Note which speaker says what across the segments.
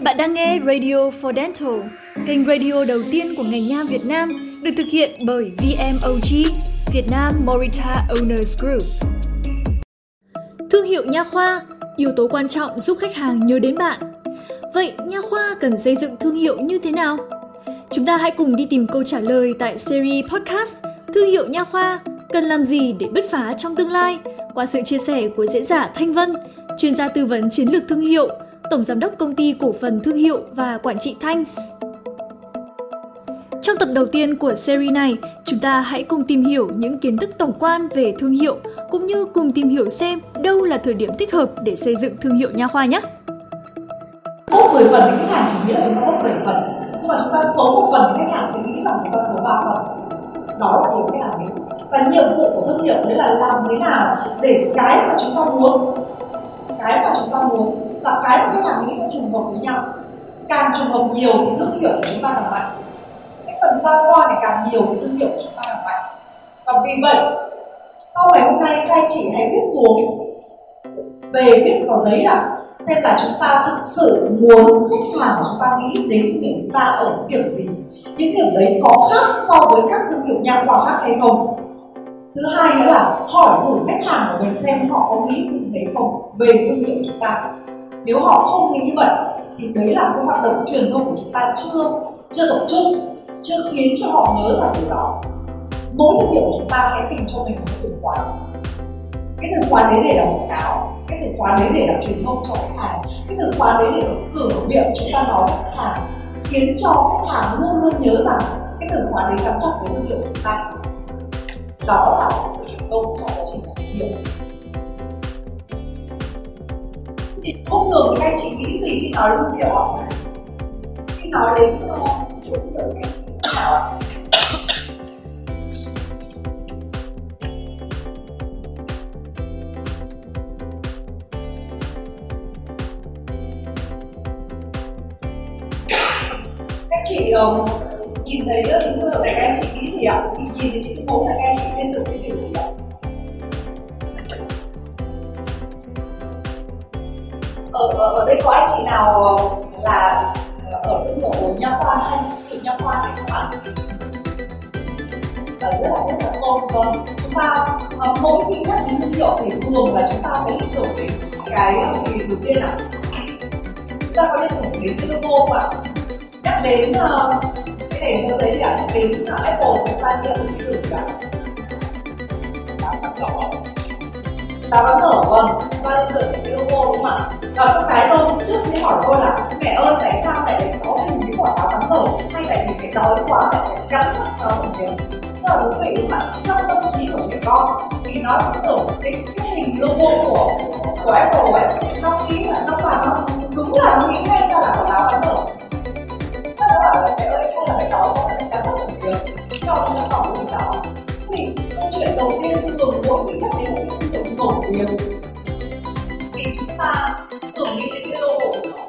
Speaker 1: Bạn đang nghe Radio for Dental, kênh radio đầu tiên của ngành nha Việt Nam, được thực hiện bởi VMOG, Việt Nam Morita Owners Group. Thương hiệu nha khoa, yếu tố quan trọng giúp khách hàng nhớ đến bạn. Vậy nha khoa cần xây dựng thương hiệu như thế nào? Chúng ta hãy cùng đi tìm câu trả lời tại series podcast Thương hiệu nha khoa cần làm gì để bứt phá trong tương lai qua sự chia sẻ của diễn giả Thanh Vân, chuyên gia tư vấn chiến lược thương hiệu, tổng giám đốc công ty cổ phần thương hiệu và quản trị Thanh. Trong tập đầu tiên của series này, chúng ta hãy cùng tìm hiểu những kiến thức tổng quan về thương hiệu cũng như cùng tìm hiểu xem đâu là thời điểm thích hợp để xây dựng thương hiệu nha khoa nhé.
Speaker 2: Top 10 phần thì khách hàng chỉ nghĩ là chúng ta top 7 phần nhưng mà chúng ta số một phần thì khách hàng sẽ nghĩ rằng chúng ta số 3 phần đó là điều khách hàng nghĩ và nhiệm vụ của thương hiệu đấy là làm thế nào để cái mà chúng ta muốn cái mà chúng ta muốn và cái mà khách nghĩ nó trùng hợp với nhau. Càng trùng hợp nhiều thì thương hiệu của chúng ta càng mạnh. Cái phần giao hoa này càng nhiều thì thương hiệu của chúng ta càng mạnh. Và vì vậy, sau ngày hôm nay, các anh chị hãy viết xuống về viết vào giấy là xem là chúng ta thực sự muốn khách hàng của chúng ta nghĩ đến thương hiệu chúng ta ở điểm gì. Những điểm đấy có khác so với các thương hiệu nha khoa khác hay không? Thứ hai nữa là hỏi thử khách hàng của mình xem họ có nghĩ như thế không về thương hiệu chúng ta nếu họ không nghĩ như vậy, thì đấy là cái hoạt động truyền thông của chúng ta chưa chưa tập trung, chưa khiến cho họ nhớ rằng điều đó. Mỗi thương hiệu của chúng ta hãy tìm cho mình một cái từ khóa. Cái từ khóa đấy để làm quảng cáo, cái từ khóa đấy để làm truyền thông cho khách hàng, cái từ khóa đấy để cử miệng chúng ta nói với khách hàng, khiến cho khách hàng luôn luôn nhớ rằng cái từ khóa đấy gắn chặt với thương hiệu của chúng ta. Đó là một sự thành công trong quá trình làm thương hiệu thì thông thường các anh chị nghĩ gì khi nói thương hiệu ạ khi nói đến thương hiệu các anh chị nghĩ nào ạ? Các chị ờ, nhìn thấy uh, những thương này các anh chị nghĩ gì ạ? Nhìn thấy những mẫu này các anh chị liên tưởng đến điều gì ạ? Ờ, ở, đây có anh chị nào là ở thương hiệu nha khoa hay thì nho nha khoa này không ạ? Và rất là rất là tốt vâng chúng ta ờ, mỗi khi nhắc đến thương hiệu thì thường là chúng ta sẽ liên tưởng đến cái ờ, thì đầu tiên là chúng ta có liên tưởng đến cái logo không ạ? Nhắc đến uh, cái này mua giấy là nhắc đến uh, Apple chúng ta nghĩ đến cái điều gì ạ? Đá bắn nở vâng. Chúng ta liên tưởng đến cái logo đúng không ạ? Và con gái tôi trước khi hỏi tôi là mẹ ơi tại sao mẹ lại có hình cái quả táo bắn dầu hay tại vì mẹ đói quá mẹ phải cắn nó táo một miếng rất là thú vị đúng không ạ trong tâm trí của trẻ con thì nó cũng tưởng cái, cái hình logo của của Apple ấy nó nghĩ là nó là nó đúng là nghĩ ngay ra là quả táo bắn dầu Tức là bảo là mẹ ơi hay là mẹ đói quá mẹ cắn nó một miếng cho nó còn cái gì đó thì câu chuyện đầu tiên thường mỗi khi nhắc đến một cái thương hiệu nổi tiếng thì chúng ta thường nghĩ đến cái logo của nó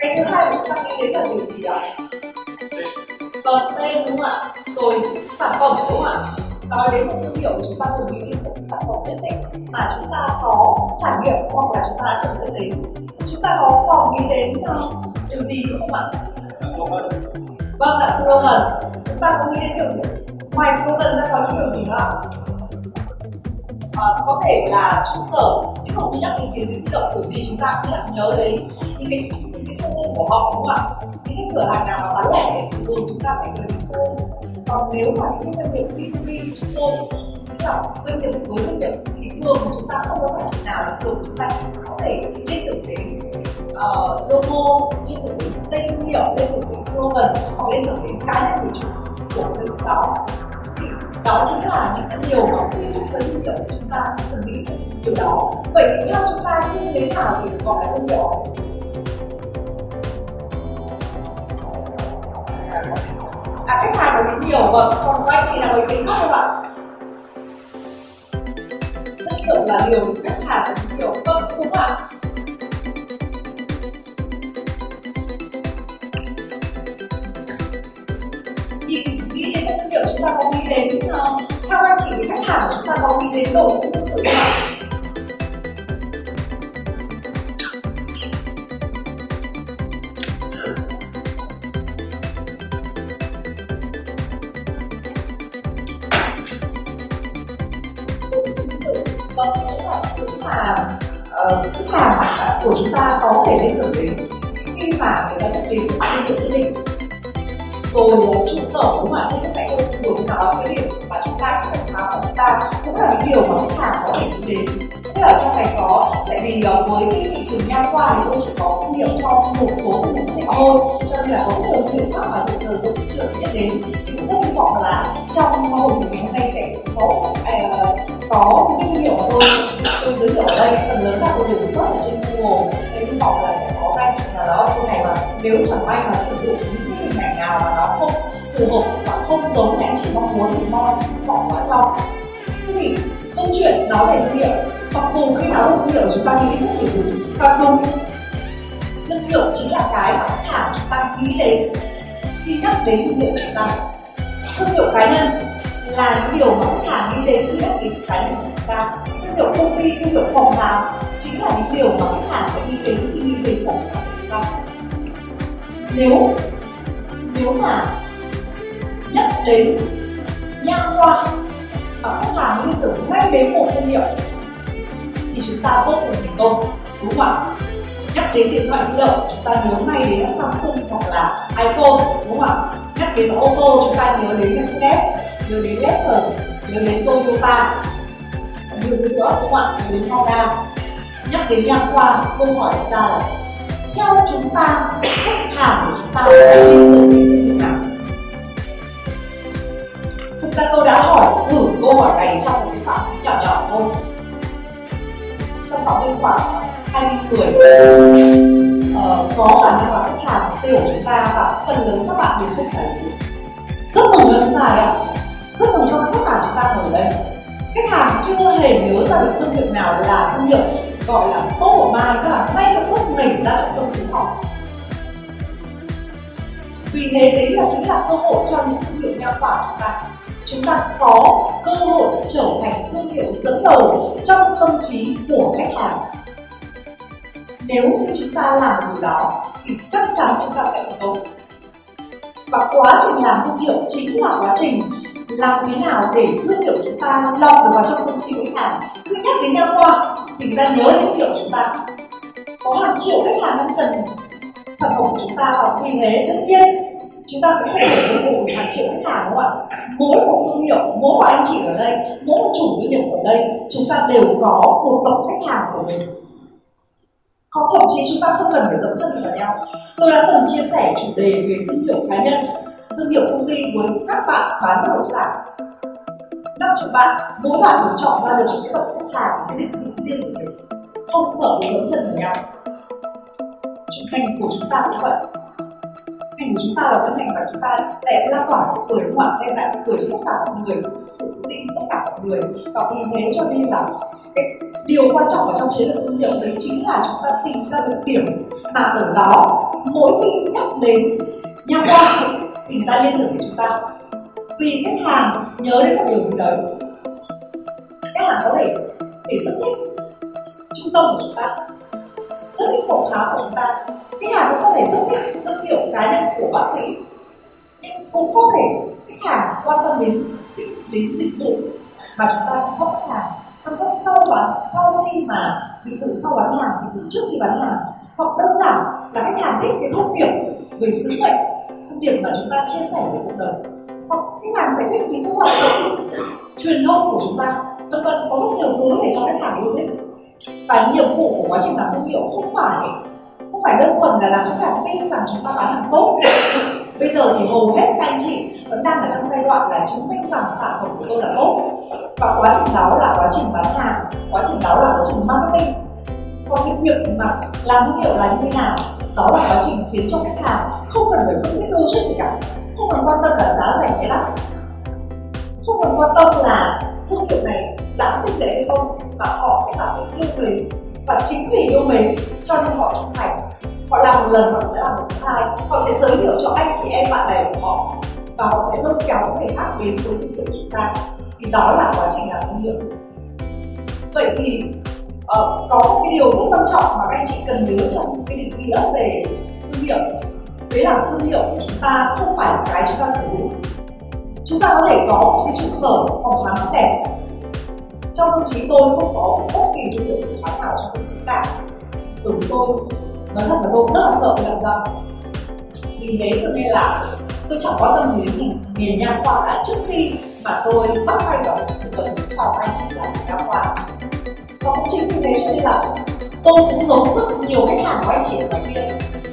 Speaker 2: cái thứ hai mà chúng ta nghĩ đến là điều gì ạ vâng tên đúng không ạ? Rồi sản phẩm đúng không ạ? Nói đến một thương hiệu chúng ta thường nghĩ đến một sản phẩm nhất định mà chúng ta có trải nghiệm hoặc là chúng ta đã từng đến chúng ta có còn nghĩ đến uh, điều gì nữa không ạ? Vâng là slogan. Chúng ta có nghĩ đến điều gì? Ngoài slogan ra có những điều gì nữa ạ? À, có thể là trụ sở ví dụ như nhắc đến cái gì di động kiểu gì chúng ta cũng lại nhớ đến những cái những cái showroom của họ đúng không ạ? Những cái cửa hàng nào mà bán lẻ thì thường chúng ta sẽ nhớ đến showroom còn nếu mà những cái doanh nghiệp B2B chúng tôi tức là doanh nghiệp với doanh nghiệp thì thường chúng ta không có sản phẩm nào được thường chúng ta chỉ có thể liên tưởng đến uh, logo liên tưởng đến tên hiệu liên tưởng đến slogan hoặc liên tưởng đến cá nhân của chúng của doanh nghiệp đó đó chính là những cái điều mà khi nhắc tới thương hiệu của chúng ta cần nghĩ đến điều đó. Vậy thì theo chúng ta như thế nào để được gọi là thương hiệu? À khách hàng nói đến nhiều vâng còn các anh chị nào ý kiến khác không ạ. Rất hiệu là điều khách hàng nói đến nhiều vâng đúng không ạ? đến tổ cũng là sự của chúng ta có thể liên tưởng đến khi mà người ta nhắc đến những cái định rồi trụ sở đúng không ạ thì tại tôi cũng đúng đó cái điểm mà chúng ta phải tháo của chúng ta. Cũng là những điều mà khách hàng có thể nghĩ đến. Thế ở trong này có tại vì ờ, với cái thị trường nha khoa thì tôi chỉ có kinh nghiệm trong một số những hiệu nhất thôi. Cho nên là có rất nhiều những hiệu mà bây giờ tôi cũng chưa biết đến. Thì cũng rất hy vọng là trong hội nghị ngày hôm nay sẽ có uh, có những kinh nghiệm của tôi. Tôi giới thiệu ở đây phần lớn là tôi đều search ở trên Google. Nên hy vọng là sẽ có ranking nào đó trên này mà nếu chẳng may mà sử dụng những nào mà nó không phù hợp và không giống như anh chị mong muốn, thì mong anh chị bỏ qua cho. Thế thì câu chuyện nói về thương hiệu, mặc dù khi nói về thương hiệu chúng ta nghĩ rất nhiều thứ và đúng. Thương hiệu chính là cái mà khách hàng chúng ta nghĩ đến khi nhắc đến thương hiệu chúng ta. Thương hiệu cá nhân là những điều mà khách hàng nghĩ đến khi nhắc đến cá nhân của chúng ta. Thương hiệu công ty, thương hiệu phòng khám chính là những điều mà khách hàng sẽ nghĩ đến khi nghĩ đến phòng khám của chúng ta. Nếu nếu mà. Nhắc đến nha khoa và khách hàng liên tưởng ngay đến một thương hiệu. Thì chúng ta vô cùng thành công, đúng không ạ? Nhắc đến điện thoại di động, chúng ta nhớ ngay đến Samsung hoặc là iPhone, đúng không ạ? Nhắc đến ô tô, chúng ta nhớ đến Mercedes, nhớ đến Lexus, nhớ đến Toyota. Nhiều nữa, đúng không ạ? Nhớ đến Honda. Nhắc đến nha khoa, câu hỏi ra ta là theo chúng ta khách hàng của chúng ta sẽ liên tưởng đến thương nào thực ra tôi đã hỏi thử câu hỏi này trong một cái phạm vi nhỏ nhỏ thôi. Trong phạm vi khoảng 20 người. Ờ, có khả năng là khách hàng tiểu tiêu của chúng ta và phần lớn các bạn đều không trả lời rất mừng cho chúng ta đấy ạ. Rất mừng cho các khách hàng chúng ta ngồi đây. Khách hàng chưa hề nhớ ra được thương hiệu nào là thương hiệu gọi là tô mai tức là ngay lập tức nảy ra trong tâm trí họ. Vì thế đấy là chính là cơ hội cho những thương hiệu nha khoa chúng ta. Chúng ta có cơ hội trở thành thương hiệu dẫn đầu trong tâm trí của khách hàng. Nếu như chúng ta làm điều đó, thì chắc chắn chúng ta sẽ thành công. Và quá trình làm thương hiệu chính là quá trình làm thế nào để thương hiệu chúng ta lọt được vào trong tâm trí của khách hàng? Cứ nhắc đến nha khoa thì người ta nhớ đến thương hiệu của chúng ta. Có hàng triệu khách hàng đang cần sản phẩm của chúng ta và vì thế tất nhiên chúng ta cũng phải thương hiệu của hàng triệu khách hàng, đúng không ạ? Mỗi một thương hiệu, mỗi một anh chị ở đây, mỗi một chủ doanh nghiệp ở đây, chúng ta đều có một tập khách hàng của mình. Có thậm chí chúng ta không cần phải dẫm chân vào nhau. Tôi đã từng chia sẻ chủ đề về thương hiệu cá nhân thương hiệu công ty với các bạn bán bất động sản. Năm chục bạn, mỗi bạn được chọn ra được những cái tập khách hàng cái định vị riêng của mình. Không sợ bị lớn chân vào nhau. Chúng ngành của chúng ta cũng vậy. Ngành của chúng ta là cái ngành mà chúng ta đẹp lan tỏa nụ cười đúng không ạ? Đem lại nụ cười cho tất cả mọi người, sự tự tin tất cả mọi người. Và vì thế cho nên là cái điều quan trọng ở trong chiến lược thương hiệu đấy chính là chúng ta tìm ra được điểm mà ở đó mỗi khi nhắc đến nha khoa thì người ta liên tưởng đến chúng ta. Vì khách hàng nhớ đến một điều gì đấy, khách hàng có thể thể rất thích trung tâm của chúng ta, rất thích phòng khám của chúng ta. Khách hàng cũng có thể rất thích thương hiệu cá nhân của bác sĩ. Nhưng cũng có thể khách hàng quan tâm đến đến dịch vụ mà chúng ta chăm sóc khách hàng, chăm sóc sau bán sau khi mà dịch vụ sau bán hàng, dịch vụ trước khi bán hàng. Hoặc đơn giản là khách hàng thích cái thông điệp về sứ mệnh việc mà chúng ta chia sẻ với cộng đồng hoặc khách hàng sẽ thích những cái hoạt động truyền thông của chúng ta, vân vân, có rất nhiều thứ để cho khách hàng yêu thích. Và nhiệm vụ của quá trình làm thương hiệu không phải không phải đơn thuần là làm cho khách hàng tin rằng chúng ta bán hàng tốt. Bây giờ thì hầu hết các anh chị vẫn đang ở trong giai đoạn là chứng minh rằng sản phẩm của tôi là tốt. Và quá trình đó là quá trình bán hàng, quá trình đó là quá trình marketing. Còn cái việc mà làm thương hiệu là như thế nào, đó là quá trình khiến cho khách hàng không cần phải phân tích logic gì cả. Không cần quan tâm là giá rẻ hay đắt. Không cần quan tâm là thương hiệu này đáng tin cậy hay không mà họ sẽ cảm thấy yêu mình và chính vì yêu mình cho nên họ trung thành. Họ làm một lần họ sẽ làm một thứ hai họ sẽ giới thiệu cho anh chị em bạn bè của họ và họ sẽ lôi kéo người khác đến với thương hiệu của chúng ta. Thì đó là quá trình làm thương hiệu. Vậy thì uh, có một cái điều rất quan trọng mà các anh chị cần nhớ trong cái định nghĩa về thương hiệu đấy là thương hiệu của chúng ta không phải là cái chúng ta sở hữu. Chúng ta có thể có một cái trụ sở phòng khám rất đẹp. Trong tâm trí tôi không có bất kỳ thương hiệu phòng khám nào trong tâm trí cả. Bởi tôi, nói thật là tôi rất là sợ làm răng vì thế cho nên là tôi chẳng quan tâm gì đến nghề nha khoa đã trước khi mà tôi bắt tay vào thực tập chào anh chị là nha khoa. Và cũng chính vì thế cho nên là tôi cũng giống rất nhiều khách hàng của anh chị ở ngoài kia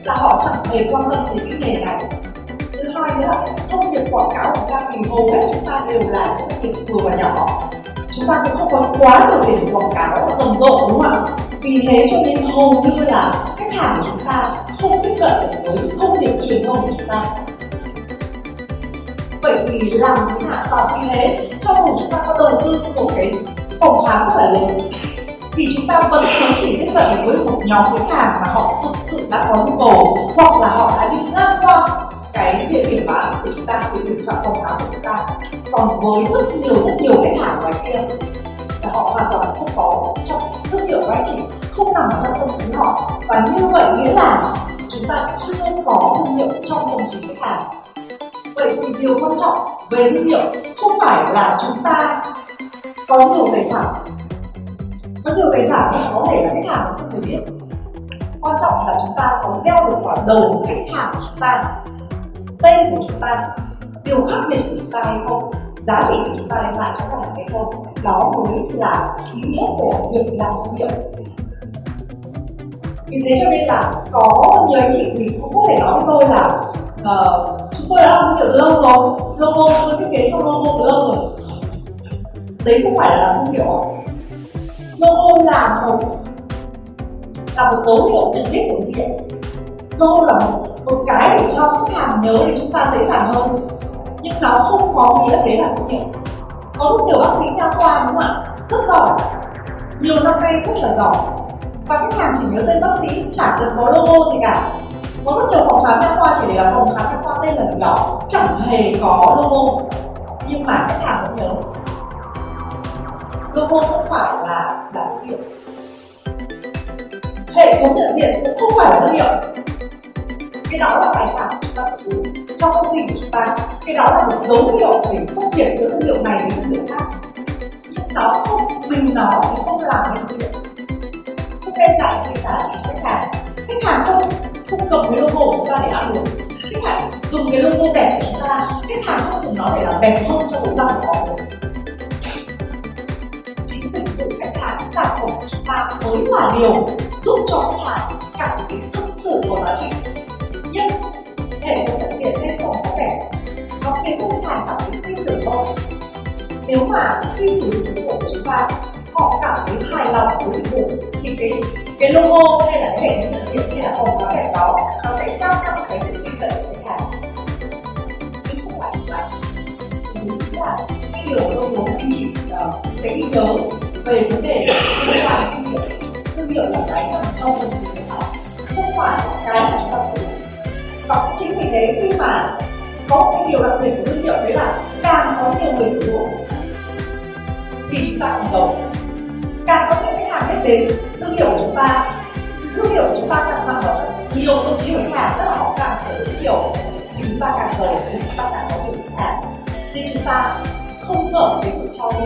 Speaker 2: là họ chẳng hề quan tâm đến cái nghề này. Thứ hai nữa công thông quảng cáo của ta thì hầu hết chúng ta đều là những doanh nghiệp vừa và nhỏ. Chúng ta cũng không có quá nhiều tiền quảng cáo rầm rộ, đúng không ạ? Vì thế cho nên hầu như là khách hàng của chúng ta không tiếp cận với thông điệp truyền thông của chúng ta. Vậy thì làm thế nào và vì thế? Cho dù chúng ta có đầu tư một cái phòng khám rất là lớn thì chúng ta vẫn mới chỉ tiếp cận được với một nhóm khách hàng mà họ thực sự đã có nhu cầu, hoặc là họ đã đi ngang qua cái địa điểm bán của chúng ta, cái điểm chọn phòng khám của chúng ta, còn với rất nhiều rất nhiều khách hàng ngoài kia, là họ hoàn toàn không có trong thương hiệu của anh chị, không nằm trong tâm trí họ. Và như vậy nghĩa là chúng ta chưa có thương hiệu trong tâm trí khách hàng. Vậy thì điều quan trọng về thương hiệu không phải là chúng ta có nhiều tài sản có nhiều tài sản thì có thể là khách hàng không thể biết. Quan trọng là chúng ta có gieo được vào đầu khách hàng của chúng ta tên của chúng ta điều khác biệt của chúng ta hay không giá trị của chúng ta đem lại cho khách hàng hay không. Đó mới là ý nghĩa của việc làm thương hiệu vì thế cho nên là có nhiều anh chị thì cũng có thể nói với tôi là uh, chúng tôi đã làm thương hiệu từ lâu rồi logo tôi thiết kế xong logo từ lâu rồi. Đấy không phải là làm thương hiệu logo là một là một dấu hiệu nhận biết của thương logo là một, một cái để cho khách hàng nhớ để chúng ta dễ dàng hơn. Nhưng nó không có nghĩa đấy là thương hiệu có rất nhiều bác sĩ nha khoa đúng không ạ? Rất giỏi. Nhiều năm nay rất là giỏi. Và khách hàng chỉ nhớ tên bác sĩ chả cần có logo gì cả. Có rất nhiều phòng khám nha khoa chỉ để là phòng khám nha khoa tên là gì đó. Chẳng hề có logo. Nhưng mà khách hàng vẫn nhớ logo không phải là là hiệu hệ thống nhận diện cũng không phải là thương hiệu cái đó là tài sản chúng ta sở hữu. Trong công ty của chúng ta, cái đó là một dấu hiệu để phân biệt giữa thương hiệu này với thương hiệu khác. Nhưng nó không, mình nó thì không làm nên thương hiệu không đem lại cái giá trị cho khách hàng. Khách hàng không không cầm cái logo của chúng ta để ăn uống khách hàng dùng cái logo đẹp của chúng ta. Khách hàng không dùng nó để làm đẹp hơn cho bộ răng của họ. Hàng sản phẩm của chúng ta mới là điều giúp cho khách hàng cảm thấy thực sự có giá trị. Nhưng hệ thống nhận diện nên không có đẹp nó khiến cho khách hàng cảm thấy tin tưởng hơn. Nếu mà khi sử dụng dịch vụ của chúng ta họ cảm thấy hài lòng với dịch vụ thì cái cái logo hay là cái hệ thống nhận diện hay là phòng khám đẹp đó nó sẽ gia tăng cái sự tin cậy của khách hàng. Chứ không phải là, đúng chính là cái điều mà tôi muốn anh chị uh, ờ, sẽ ghi nhớ về vấn đề liên quan thương hiệu thương hiệu là cái nằm trong tâm trí khách không phải là cái mà chúng ta sử dụng. Và cũng chính vì thế, khi mà có một cái điều đặc biệt của thương hiệu, đấy là càng có nhiều người sử dụng, thì chúng ta càng giàu. Càng có những khách hàng biết đến, thương hiệu của chúng ta, thương hiệu của chúng ta càng nằm ở trong nhiều tâm trí của khách hàng, tức là họ càng sở hữu nhiều thì chúng ta càng giàu, thì chúng ta càng có nhiều khách hàng. Nên chúng ta không sợ cái sự cho đi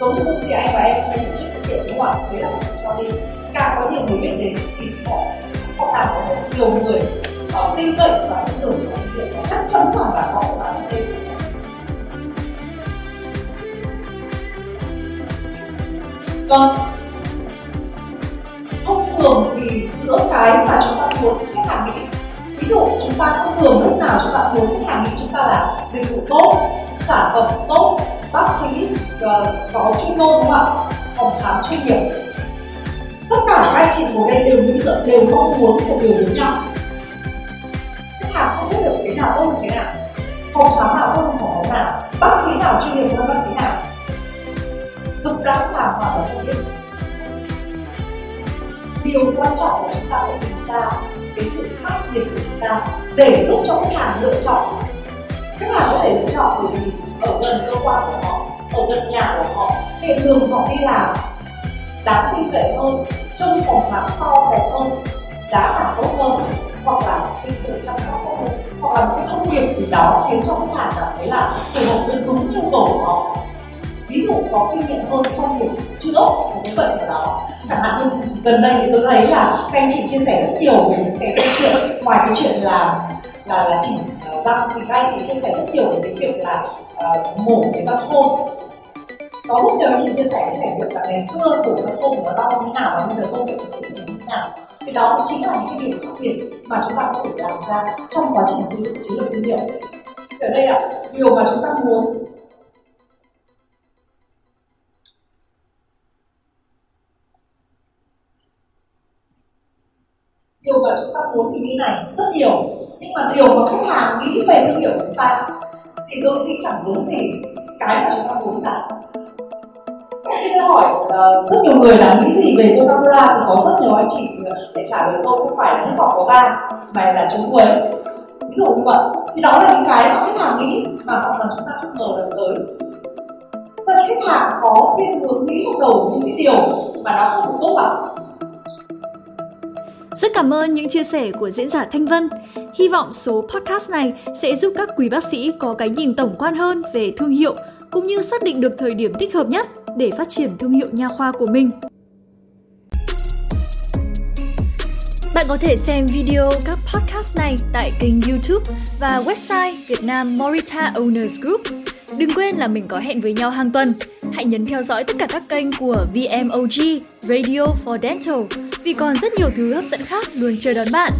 Speaker 2: giống như công ty anh và em đang tổ chức sự kiện đúng không ạ? Đấy là một sự cho đi. Càng có nhiều người biết đến thì họ họ càng có nhiều người họ tin cậy và tin tưởng vào việc và chắc chắn rằng là họ sẽ bán được vâng. Thông thường thì giữa cái mà chúng ta muốn khách hàng nghĩ, ví dụ chúng ta thông thường lúc nào chúng ta muốn khách hàng nghĩ chúng ta là dịch vụ tốt, sản phẩm tốt bác sĩ ờ, có chuyên môn đúng không ạ? Phòng khám chuyên nghiệp. Tất cả các anh chị ngồi đây đều nghĩ rằng, đều mong muốn một điều giống nhau. Khách hàng không biết được cái nào tốt hơn cái nào. Phòng khám nào tốt hơn phòng khám nào? Bác sĩ nào chuyên nghiệp hơn bác sĩ nào? Thực ra khách hàng hoàn toàn không biết. Điều quan trọng là chúng ta phải tìm ra cái sự khác biệt của chúng ta để giúp cho khách hàng lựa chọn. Khách hàng có thể lựa chọn bởi vì ở gần cơ quan của họ, ở gần nhà của họ tiện đường họ đi làm. Đáng tin cậy hơn trong phòng khám to đẹp hơn, giá cả tốt hơn, hoặc là dịch vụ chăm sóc tốt hơn, hoặc là một cái thông điệp gì đó khiến cho khách hàng cảm thấy là phù hợp với đúng nhu cầu của họ. Ví dụ có kinh nghiệm hơn trong việc chữa một cái bệnh của đó chẳng hạn như gần đây thì tôi thấy là các anh chị chia sẻ rất nhiều về những cái câu chuyện, ngoài cái chuyện là là là chỉnh ờ, răng thì các anh chị chia sẻ rất nhiều về cái việc là Ờ, uh, mổ cái răng khôn có rất nhiều anh chị chia sẻ cái trải nghiệm là ngày xưa mổ răng khôn nó đau như nào và bây giờ công việc của như thế nào. Thì đó cũng chính là những cái điểm khác biệt mà chúng ta có thể làm ra trong quá trình xây dựng chiến lược thương hiệu ở đây ạ, điều mà chúng ta muốn. Điều mà chúng ta muốn thì như này rất nhiều. Nhưng mà điều mà khách hàng nghĩ về thương hiệu của chúng ta thì đôi khi chẳng giống gì cái mà chúng ta muốn cả. Khi tôi hỏi uh, rất nhiều người là nghĩ gì về Coca-Cola? Thì có rất nhiều anh chị ờ, để trả lời tôi không phải là nước ngọt có ga mà là chống quấy ví dụ như vậy. Thì đó là những cái mà khách hàng nghĩ mà hoặc là chúng ta không ngờ được tới. Tại khách hàng có thiên hướng nghĩ trong đầu những cái điều mà nó không được tốt lắm
Speaker 1: rất cảm ơn những chia sẻ của diễn giả Thanh Vân. Hy vọng số podcast này sẽ giúp các quý bác sĩ có cái nhìn tổng quan hơn về thương hiệu cũng như xác định được thời điểm thích hợp nhất để phát triển thương hiệu nha khoa của mình. Bạn có thể xem video các podcast này tại kênh YouTube và website Việt Nam Morita Owners Group. Đừng quên là mình có hẹn với nhau hàng tuần. Hãy nhấn theo dõi tất cả các kênh của VMOG, Radio for Dental vì còn rất nhiều thứ hấp dẫn khác luôn chờ đón bạn.